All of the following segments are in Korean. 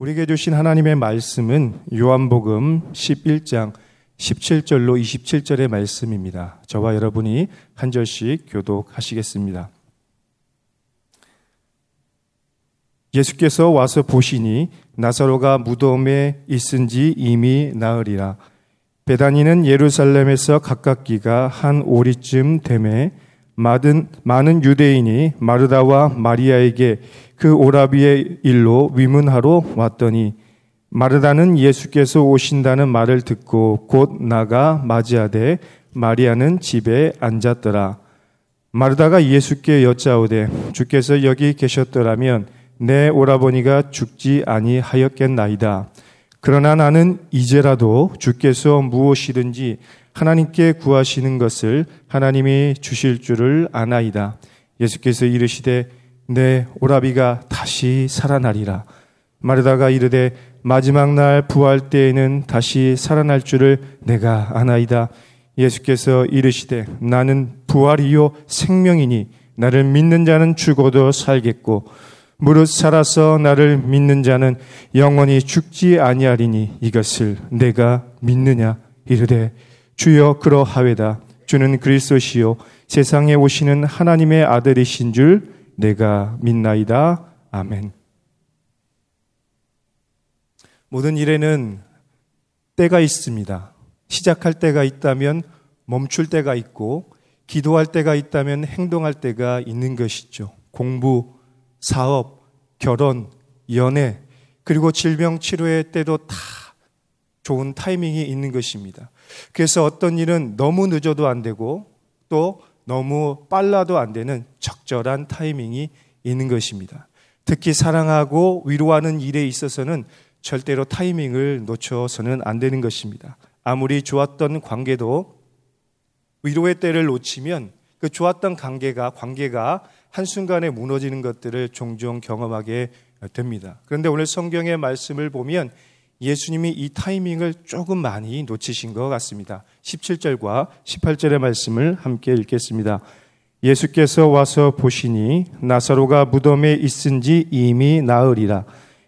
우리에게 주신 하나님의 말씀은 요한복음 11장 17절로 27절의 말씀입니다. 저와 여러분이 한 절씩 교독하시겠습니다. 예수께서 와서 보시니 나사로가 무덤에 있은 지 이미 나으리라. 베다니는 예루살렘에서 가깝기가 한 오리쯤 되매 많은, 많은 유대인이 마르다와 마리아에게 그 오라비의 일로 위문하러 왔더니 마르다는 예수께서 오신다는 말을 듣고 곧 나가 맞이하되 마리아는 집에 앉았더라. 마르다가 예수께 여짜오되 주께서 여기 계셨더라면 내 오라버니가 죽지 아니하였겠나이다. 그러나 나는 이제라도 주께서 무엇이든지 하나님께 구하시는 것을 하나님이 주실 줄을 아나이다. 예수께서 이르시되 내 오라비가 다시 살아나리라. 마르다가 이르되 마지막 날 부활 때에는 다시 살아날 줄을 내가 아나이다. 예수께서 이르시되 나는 부활이요 생명이니 나를 믿는 자는 죽어도 살겠고 무릇 살아서 나를 믿는 자는 영원히 죽지 아니하리니 이것을 내가 믿느냐 이르되 주여 그러하외다. 주는 그리스도시요 세상에 오시는 하나님의 아들이신 줄 내가 믿나이다. 아멘. 모든 일에는 때가 있습니다. 시작할 때가 있다면 멈출 때가 있고 기도할 때가 있다면 행동할 때가 있는 것이죠. 공부, 사업, 결혼, 연애, 그리고 질병 치료의 때도 다 좋은 타이밍이 있는 것입니다. 그래서 어떤 일은 너무 늦어도 안 되고 또 너무 빨라도 안 되는 적절한 타이밍이 있는 것입니다. 특히 사랑하고 위로하는 일에 있어서는 절대로 타이밍을 놓쳐서는 안 되는 것입니다. 아무리 좋았던 관계도 위로의 때를 놓치면 그 좋았던 관계가 관계가 한순간에 무너지는 것들을 종종 경험하게 됩니다. 그런데 오늘 성경의 말씀을 보면 예수님이 이 타이밍을 조금 많이 놓치신 것 같습니다. 17절과 18절의 말씀을 함께 읽겠습니다. 예수께서 와서 보시니 나사로가 무덤에 있은 지 이미 나으리라.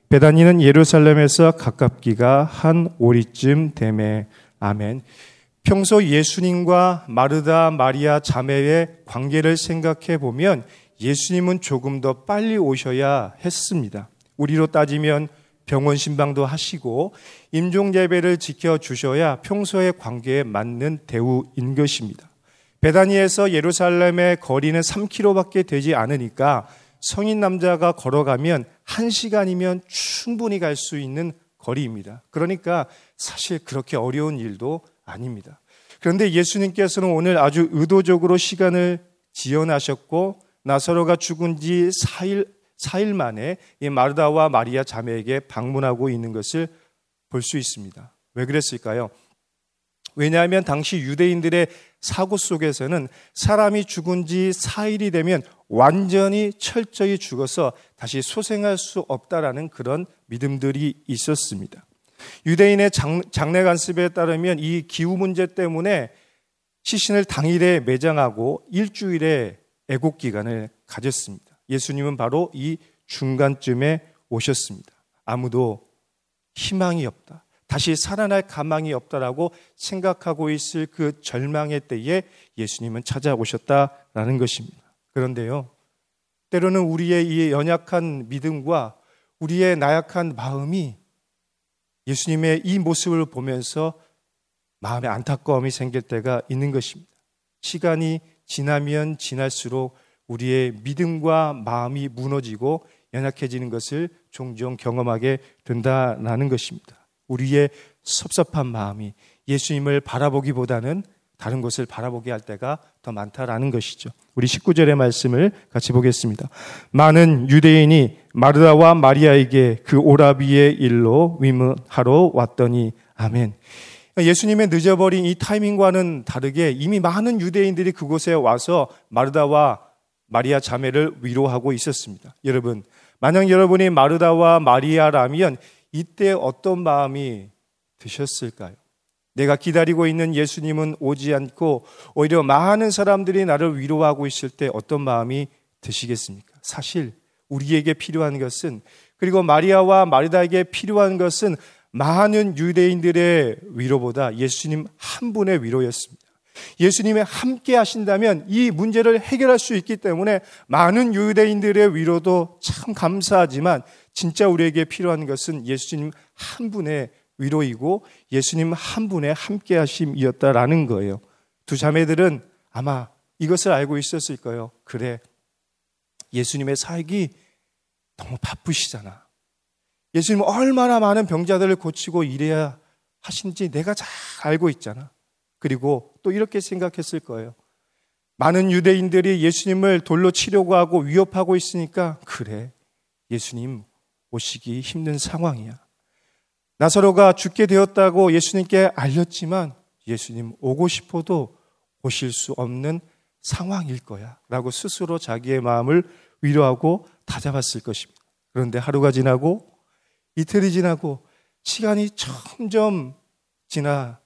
베다니는 예루살렘에서 가깝기가 한 오리쯤 되매 아멘. 평소 예수님과 마르다 마리아 자매의 관계를 생각해 보면 예수님은 조금 더 빨리 오셔야 했습니다. 우리로 따지면 병원 신방도 하시고 임종 예배를 지켜 주셔야 평소의 관계에 맞는 대우인 것입니다. 베다니에서 예루살렘의 거리는 3km밖에 되지 않으니까 성인 남자가 걸어가면 1시간이면 충분히 갈 수 있는 거리입니다. 그러니까 사실 그렇게 어려운 일도 아닙니다. 그런데 예수님께서는 오늘 아주 의도적으로 시간을 지연하셨고 나사로가 죽은 지 4일 4일 만에 이 마르다와 마리아 자매에게 방문하고 있는 것을 볼 수 있습니다. 왜 그랬을까요? 왜냐하면 당시 유대인들의 사고 속에서는 사람이 죽은 지 4일이 되면 완전히 철저히 죽어서 다시 소생할 수 없다라는 그런 믿음들이 있었습니다. 유대인의 장, 장례 관습에 따르면 이 기후 문제 때문에 시신을 당일에 매장하고 일주일의 애국 기간을 가졌습니다. 예수님은 바로 이 중간쯤에 오셨습니다. 아무도 희망이 없다. 다시 살아날 가망이 없다라고 생각하고 있을 그 절망의 때에 예수님은 찾아오셨다라는 것입니다. 그런데요, 때로는 우리의 이 연약한 믿음과 우리의 나약한 마음이 예수님의 이 모습을 보면서 마음에 안타까움이 생길 때가 있는 것입니다. 시간이 지나면 지날수록 우리의 믿음과 마음이 무너지고 연약해지는 것을 종종 경험하게 된다는 것입니다. 우리의 섭섭한 마음이 예수님을 바라보기보다는 다른 것을 바라보게 할 때가 더 많다라는 것이죠. 우리 19절의 말씀을 같이 보겠습니다. 많은 유대인이 마르다와 마리아에게 그 오라비의 일로 위문하러 왔더니 아멘. 예수님의 늦어버린 이 타이밍과는 다르게 이미 많은 유대인들이 그곳에 와서 마르다와 마리아 자매를 위로하고 있었습니다. 여러분, 만약 여러분이 마르다와 마리아라면 이때 어떤 마음이 드셨을까요? 내가 기다리고 있는 예수님은 오지 않고 오히려 많은 사람들이 나를 위로하고 있을 때 어떤 마음이 드시겠습니까? 사실 우리에게 필요한 것은 그리고 마리아와 마리다에게 필요한 것은 많은 유대인들의 위로보다 예수님 한 분의 위로였습니다. 예수님이 함께 하신다면 이 문제를 해결할 수 있기 때문에 많은 유대인들의 위로도 참 감사하지만 진짜 우리에게 필요한 것은 예수님 한 분의 위로이고 예수님 한 분의 함께 하심이었다라는 거예요. 두 자매들은 아마 이것을 알고 있었을 거예요. 그래. 예수님의 사역이 너무 바쁘시잖아. 예수님 얼마나 많은 병자들을 고치고 일해야 하신지 내가 잘 알고 있잖아. 그리고 또 이렇게 생각했을 거예요. 많은 유대인들이 예수님을 돌로 치려고 하고 위협하고 있으니까 그래. 예수님 오시기 힘든 상황이야. 나사로가 죽게 되었다고 예수님께 알렸지만 예수님 오고 싶어도 오실 수 없는 상황일 거야. 라고 스스로 자기의 마음을 위로하고 다잡았을 것입니다. 그런데 하루가 지나고 이틀이 지나고 시간이 점점 지나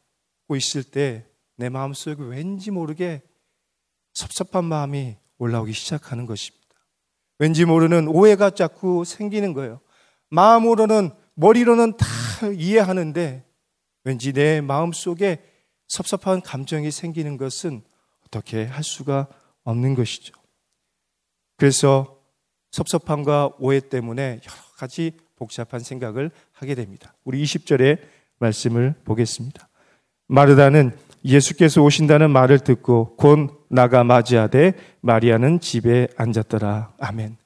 고 있을 때 내 마음속에 왠지 모르게 섭섭한 마음이 올라오기 시작하는 것입니다. 왠지 모르는 오해가 자꾸 생기는 거예요. 마음으로는 머리로는 다 이해하는데 왠지 내 마음속에 섭섭한 감정이 생기는 것은 어떻게 할 수가 없는 것이죠. 그래서 섭섭함과 오해 때문에 여러 가지 복잡한 생각을 하게 됩니다. 우리 20절의 말씀을 보겠습니다. 마르다는 예수께서 오신다는 말을 듣고 곧 나가 맞이하되 마리아는 집에 앉았더라. 아멘.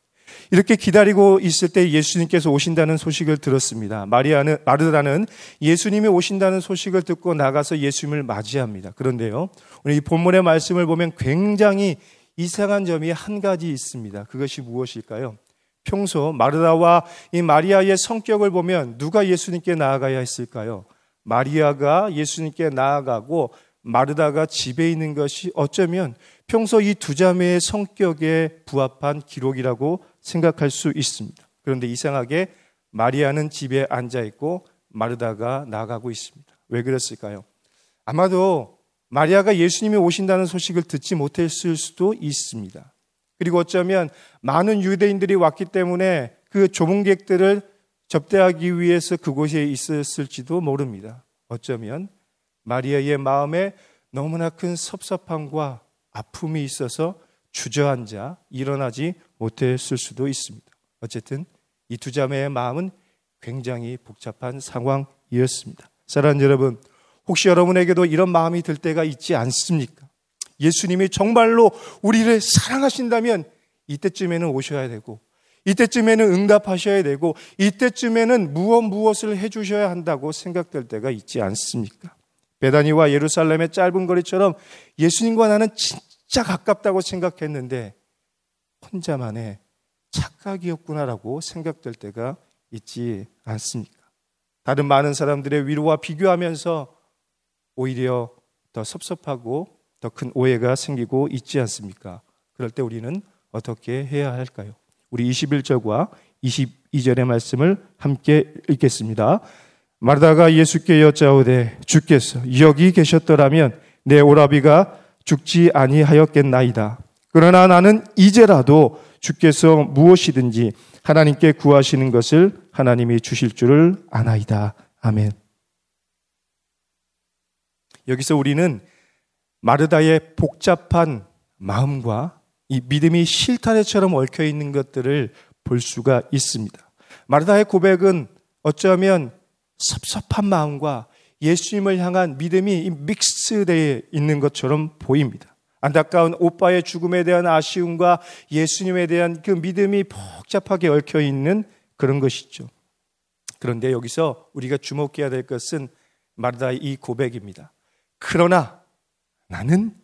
이렇게 기다리고 있을 때 예수님께서 오신다는 소식을 들었습니다. 마리아는 마르다는 예수님이 오신다는 소식을 듣고 나가서 예수님을 맞이합니다. 그런데요. 오늘 이 본문의 말씀을 보면 굉장히 이상한 점이 한 가지 있습니다. 그것이 무엇일까요? 평소 마르다와 이 마리아의 성격을 보면 누가 예수님께 나아가야 했을까요? 마리아가 예수님께 나아가고 마르다가 집에 있는 것이 어쩌면 평소 이 두 자매의 성격에 부합한 기록이라고 생각할 수 있습니다. 그런데 이상하게 마리아는 집에 앉아 있고 마르다가 나가고 있습니다. 왜 그랬을까요? 아마도 마리아가 예수님이 오신다는 소식을 듣지 못했을 수도 있습니다. 그리고 어쩌면 많은 유대인들이 왔기 때문에 그 조문객들을 접대하기 위해서 그곳에 있었을지도 모릅니다. 어쩌면 마리아의 마음에 너무나 큰 섭섭함과 아픔이 있어서 주저앉아 일어나지 못했을 수도 있습니다. 어쨌든 이 두 자매의 마음은 굉장히 복잡한 상황이었습니다. 사랑하는 여러분, 혹시 여러분에게도 이런 마음이 들 때가 있지 않습니까? 예수님이 정말로 우리를 사랑하신다면 이때쯤에는 오셔야 되고, 이때쯤에는 응답하셔야 되고, 이때쯤에는 무엇 무엇을 해주셔야 한다고 생각될 때가 있지 않습니까? 베다니와 예루살렘의 짧은 거리처럼 예수님과 나는 진짜 가깝다고 생각했는데 혼자만의 착각이었구나라고 생각될 때가 있지 않습니까? 다른 많은 사람들의 위로와 비교하면서 오히려 더 섭섭하고 더 큰 오해가 생기고 있지 않습니까? 그럴 때 우리는 어떻게 해야 할까요? 우리 21절과 22절의 말씀을 함께 읽겠습니다. 마르다가 예수께 여짜오되 주께서 여기 계셨더라면 내 오라비가 죽지 아니하였겠나이다. 그러나 나는 이제라도 주께서 무엇이든지 하나님께 구하시는 것을 하나님이 주실 줄을 아나이다. 아멘. 여기서 우리는 마르다의 복잡한 마음과 이 믿음이 실타래처럼 얽혀 있는 것들을 볼 수가 있습니다. 마르다의 고백은 어쩌면 섭섭한 마음과 예수님을 향한 믿음이 믹스되어 있는 것처럼 보입니다. 안타까운 오빠의 죽음에 대한 아쉬움과 예수님에 대한 그 믿음이 복잡하게 얽혀 있는 그런 것이죠. 그런데 여기서 우리가 주목해야 될 것은 마르다의 이 고백입니다. 그러나 나는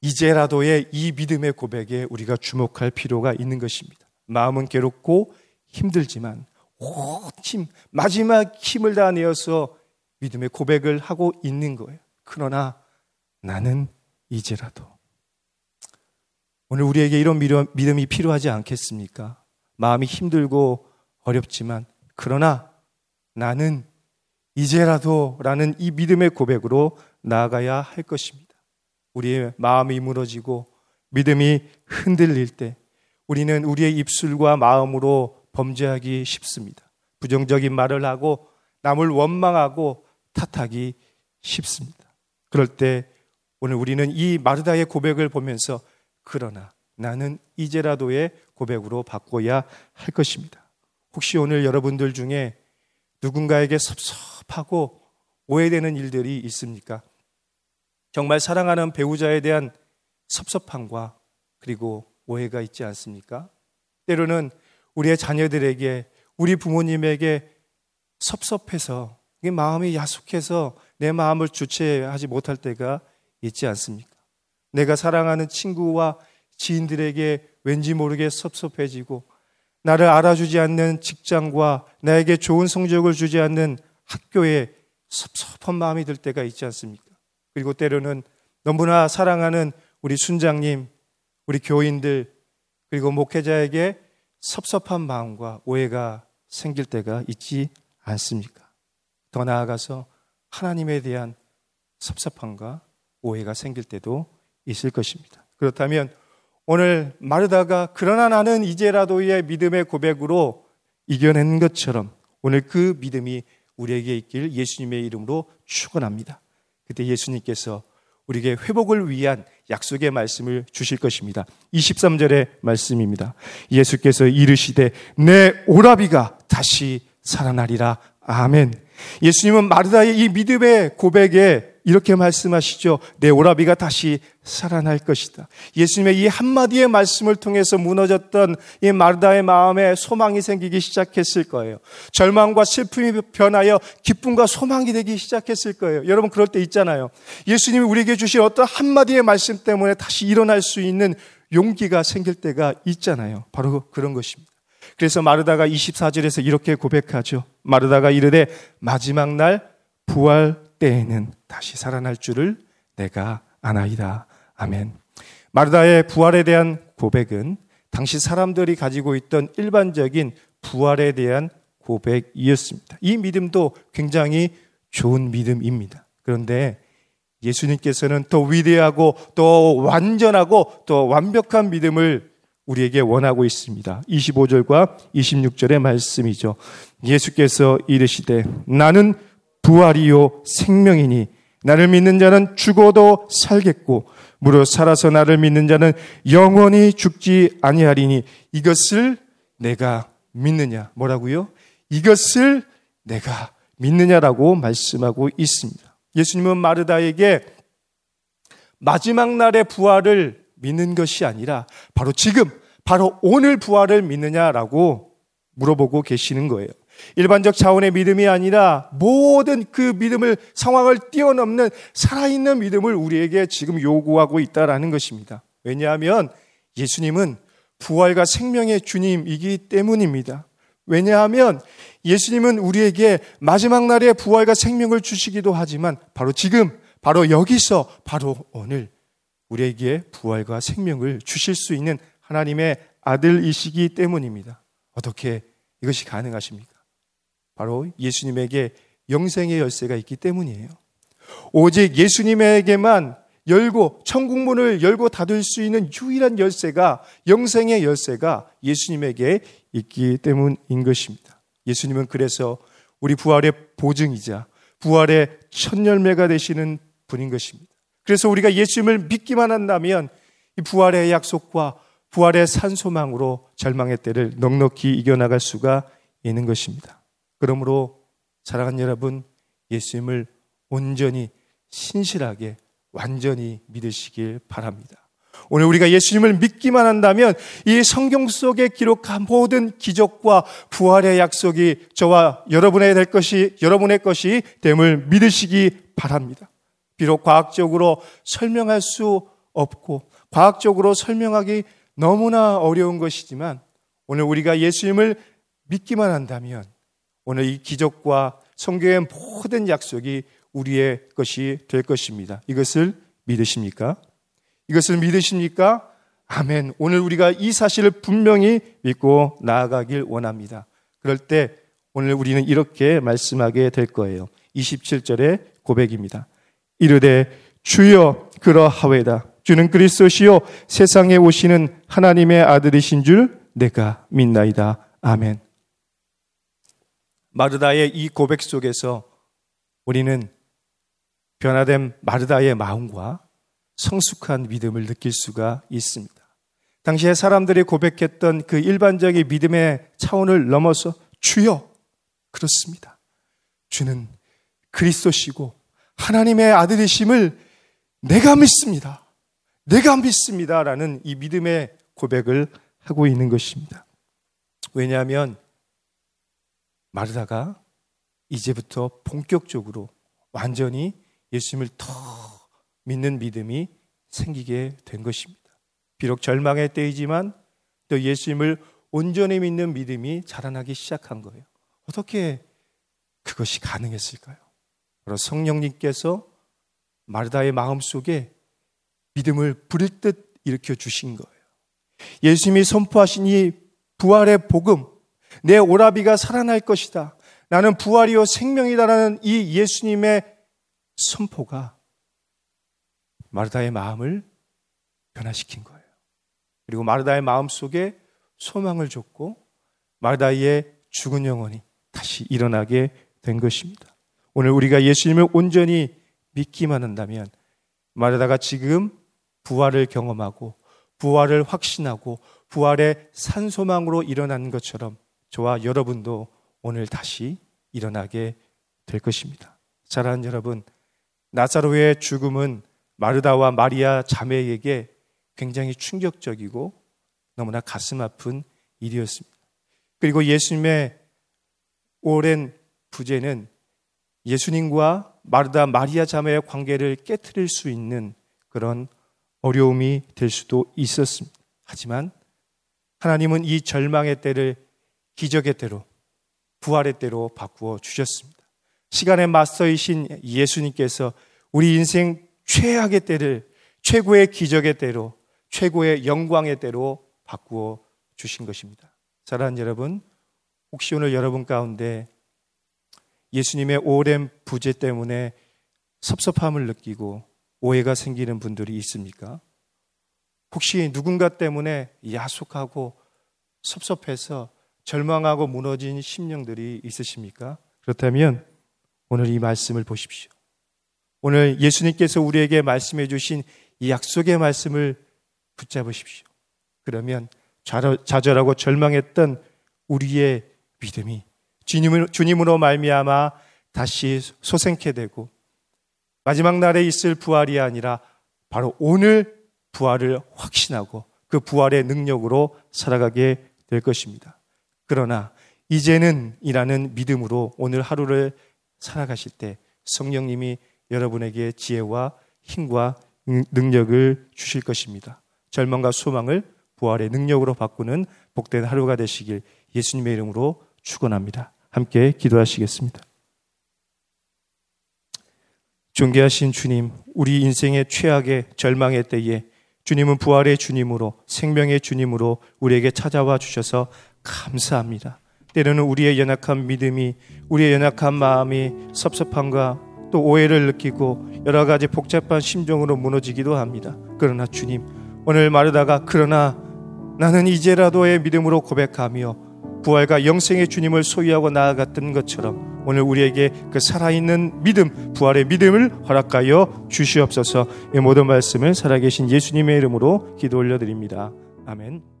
이제라도의 이 믿음의 고백에 우리가 주목할 필요가 있는 것입니다. 마음은 괴롭고 힘들지만 오힘 마지막 힘을 다 내어서 믿음의 고백을 하고 있는 거예요. 그러나 나는 이제라도 오늘 우리에게 이런 믿음이 필요하지 않겠습니까? 마음이 힘들고 어렵지만 그러나 나는 이제라도 라는 이 믿음의 고백으로 나아가야 할 것입니다. 우리의 마음이 무너지고 믿음이 흔들릴 때 우리는 우리의 입술과 마음으로 범죄하기 쉽습니다. 부정적인 말을 하고 남을 원망하고 탓하기 쉽습니다. 그럴 때 오늘 우리는 이 마르다의 고백을 보면서 그러나 나는 이제라도의 고백으로 바꿔야 할 것입니다. 혹시 오늘 여러분들 중에 누군가에게 섭섭하고 오해되는 일들이 있습니까? 정말 사랑하는 배우자에 대한 섭섭함과 그리고 오해가 있지 않습니까? 때로는 우리의 자녀들에게 우리 부모님에게 섭섭해서 마음이 야속해서 내 마음을 주체하지 못할 때가 있지 않습니까? 내가 사랑하는 친구와 지인들에게 왠지 모르게 섭섭해지고 나를 알아주지 않는 직장과 나에게 좋은 성적을 주지 않는 학교에 섭섭한 마음이 들 때가 있지 않습니까? 그리고 때로는 너무나 사랑하는 우리 순장님, 우리 교인들, 그리고 목회자에게 섭섭한 마음과 오해가 생길 때가 있지 않습니까? 더 나아가서 하나님에 대한 섭섭함과 오해가 생길 때도 있을 것입니다. 그렇다면 오늘 마르다가 그러나 나는 이제라도의 믿음의 고백으로 이겨낸 것처럼 오늘 그 믿음이 우리에게 있길 예수님의 이름으로 축원합니다. 그때 예수님께서 우리에게 회복을 위한 약속의 말씀을 주실 것입니다. 23절의 말씀입니다. 예수께서 이르시되 내 오라비가 다시 살아나리라. 아멘. 예수님은 마르다의 이 믿음의 고백에 이렇게 말씀하시죠. 내 오라비가 다시 살아날 것이다. 예수님의 이 한마디의 말씀을 통해서 무너졌던 이 마르다의 마음에 소망이 생기기 시작했을 거예요. 절망과 슬픔이 변하여 기쁨과 소망이 되기 시작했을 거예요. 여러분 그럴 때 있잖아요. 예수님이 우리에게 주신 어떤 한마디의 말씀 때문에 다시 일어날 수 있는 용기가 생길 때가 있잖아요. 바로 그런 것입니다. 그래서 마르다가 24절에서 이렇게 고백하죠. 마르다가 이르되 마지막 날 부활 때에는 다시 살아날 줄을 내가 아나이다. 아멘. 마르다의 부활에 대한 고백은 당시 사람들이 가지고 있던 일반적인 부활에 대한 고백이었습니다. 이 믿음도 굉장히 좋은 믿음입니다. 그런데 예수님께서는 더 위대하고 또 완전하고 또 완벽한 믿음을 우리에게 원하고 있습니다. 25절과 26절의 말씀이죠. 예수께서 이르시되 나는 부활이요 생명이니 나를 믿는 자는 죽어도 살겠고 무릇 살아서 나를 믿는 자는 영원히 죽지 아니하리니 이것을 내가 믿느냐 뭐라고요? 이것을 내가 믿느냐라고 말씀하고 있습니다. 예수님은 마르다에게 마지막 날의 부활을 믿는 것이 아니라 바로 지금 바로 오늘 부활을 믿느냐라고 물어보고 계시는 거예요. 일반적 차원의 믿음이 아니라 모든 그 믿음을 상황을 뛰어넘는 살아있는 믿음을 우리에게 지금 요구하고 있다라는 것입니다. 왜냐하면 예수님은 부활과 생명의 주님이기 때문입니다. 왜냐하면 예수님은 우리에게 마지막 날에 부활과 생명을 주시기도 하지만 바로 지금, 바로 여기서, 바로 오늘 우리에게 부활과 생명을 주실 수 있는 하나님의 아들이시기 때문입니다. 어떻게 이것이 가능하십니까? 바로 예수님에게 영생의 열쇠가 있기 때문이에요. 오직 예수님에게만 열고 천국문을 열고 닫을 수 있는 유일한 열쇠가 영생의 열쇠가 예수님에게 있기 때문인 것입니다. 예수님은 그래서 우리 부활의 보증이자 부활의 첫 열매가 되시는 분인 것입니다. 그래서 우리가 예수님을 믿기만 한다면 이 부활의 약속과 부활의 산소망으로 절망의 때를 넉넉히 이겨나갈 수가 있는 것입니다. 그러므로 사랑하는 여러분, 예수님을 온전히 신실하게 완전히 믿으시길 바랍니다. 오늘 우리가 예수님을 믿기만 한다면 이 성경 속에 기록한 모든 기적과 부활의 약속이 저와 여러분의 될 것이 여러분의 것이 됨을 믿으시기 바랍니다. 비록 과학적으로 설명할 수 없고 과학적으로 설명하기 너무나 어려운 것이지만 오늘 우리가 예수님을 믿기만 한다면 오늘 이 기적과 성경의 모든 약속이 우리의 것이 될 것입니다. 이것을 믿으십니까? 이것을 믿으십니까? 아멘. 오늘 우리가 이 사실을 분명히 믿고 나아가길 원합니다. 그럴 때 오늘 우리는 이렇게 말씀하게 될 거예요. 27절의 고백입니다. 이르되 주여 그러하외다. 주는 그리스도시요 세상에 오시는 하나님의 아들이신 줄 내가 믿나이다. 아멘. 마르다의 이 고백 속에서 우리는 변화된 마르다의 마음과 성숙한 믿음을 느낄 수가 있습니다. 당시에 사람들이 고백했던 그 일반적인 믿음의 차원을 넘어서 주여 그렇습니다. 주는 그리스도시고 하나님의 아들이심을 내가 믿습니다. 내가 믿습니다 라는 이 믿음의 고백을 하고 있는 것입니다. 왜냐하면 마르다가 이제부터 본격적으로 완전히 예수님을 더 믿는 믿음이 생기게 된 것입니다. 비록 절망의 때이지만 또 예수님을 온전히 믿는 믿음이 자라나기 시작한 거예요. 어떻게 그것이 가능했을까요? 바로 성령님께서 마르다의 마음 속에 믿음을 부릴 듯 일으켜 주신 거예요. 예수님이 선포하신 이 부활의 복음, 내 오라비가 살아날 것이다. 나는 부활이요 생명이다라는 이 예수님의 선포가 마르다의 마음을 변화시킨 거예요. 그리고 마르다의 마음 속에 소망을 줬고 마르다의 죽은 영혼이 다시 일어나게 된 것입니다. 오늘 우리가 예수님을 온전히 믿기만 한다면 마르다가 지금 부활을 경험하고 부활을 확신하고 부활의 산소망으로 일어난 것처럼 저와 여러분도 오늘 다시 일어나게 될 것입니다. 사랑하는 여러분, 나사로의 죽음은 마르다와 마리아 자매에게 굉장히 충격적이고 너무나 가슴 아픈 일이었습니다. 그리고 예수님의 오랜 부재는 예수님과 마르다 마리아 자매의 관계를 깨뜨릴 수 있는 그런 어려움이 될 수도 있었습니다. 하지만 하나님은 이 절망의 때를 기적의 때로 부활의 때로 바꾸어 주셨습니다. 시간의 마스터이신 예수님께서 우리 인생 최악의 때를 최고의 기적의 때로 최고의 영광의 때로 바꾸어 주신 것입니다. 사랑하는 여러분, 혹시 오늘 여러분 가운데 예수님의 오랜 부재 때문에 섭섭함을 느끼고 오해가 생기는 분들이 있습니까? 혹시 누군가 때문에 야속하고 섭섭해서 절망하고 무너진 심령들이 있으십니까? 그렇다면 오늘 이 말씀을 보십시오. 오늘 예수님께서 우리에게 말씀해 주신 이 약속의 말씀을 붙잡으십시오. 그러면 좌절하고 절망했던 우리의 믿음이 주님으로 말미암아 다시 소생케 되고 마지막 날에 있을 부활이 아니라 바로 오늘 부활을 확신하고 그 부활의 능력으로 살아가게 될 것입니다. 그러나 이제는 이라는 믿음으로 오늘 하루를 살아가실 때 성령님이 여러분에게 지혜와 힘과 능력을 주실 것입니다. 절망과 소망을 부활의 능력으로 바꾸는 복된 하루가 되시길 예수님의 이름으로 축원합니다. 함께 기도하시겠습니다. 존귀하신 주님, 우리 인생의 최악의 절망의 때에 주님은 부활의 주님으로 생명의 주님으로 우리에게 찾아와 주셔서 감사합니다. 때로는 우리의 연약한 믿음이 우리의 연약한 마음이 섭섭함과 또 오해를 느끼고 여러 가지 복잡한 심정으로 무너지기도 합니다. 그러나 주님, 오늘 마르다가 그러나 나는 이제라도의 믿음으로 고백하며 부활과 영생의 주님을 소유하고 나아갔던 것처럼 오늘 우리에게 그 살아있는 믿음, 부활의 믿음을 허락하여 주시옵소서 이 모든 말씀을 살아계신 예수님의 이름으로 기도 올려드립니다. 아멘.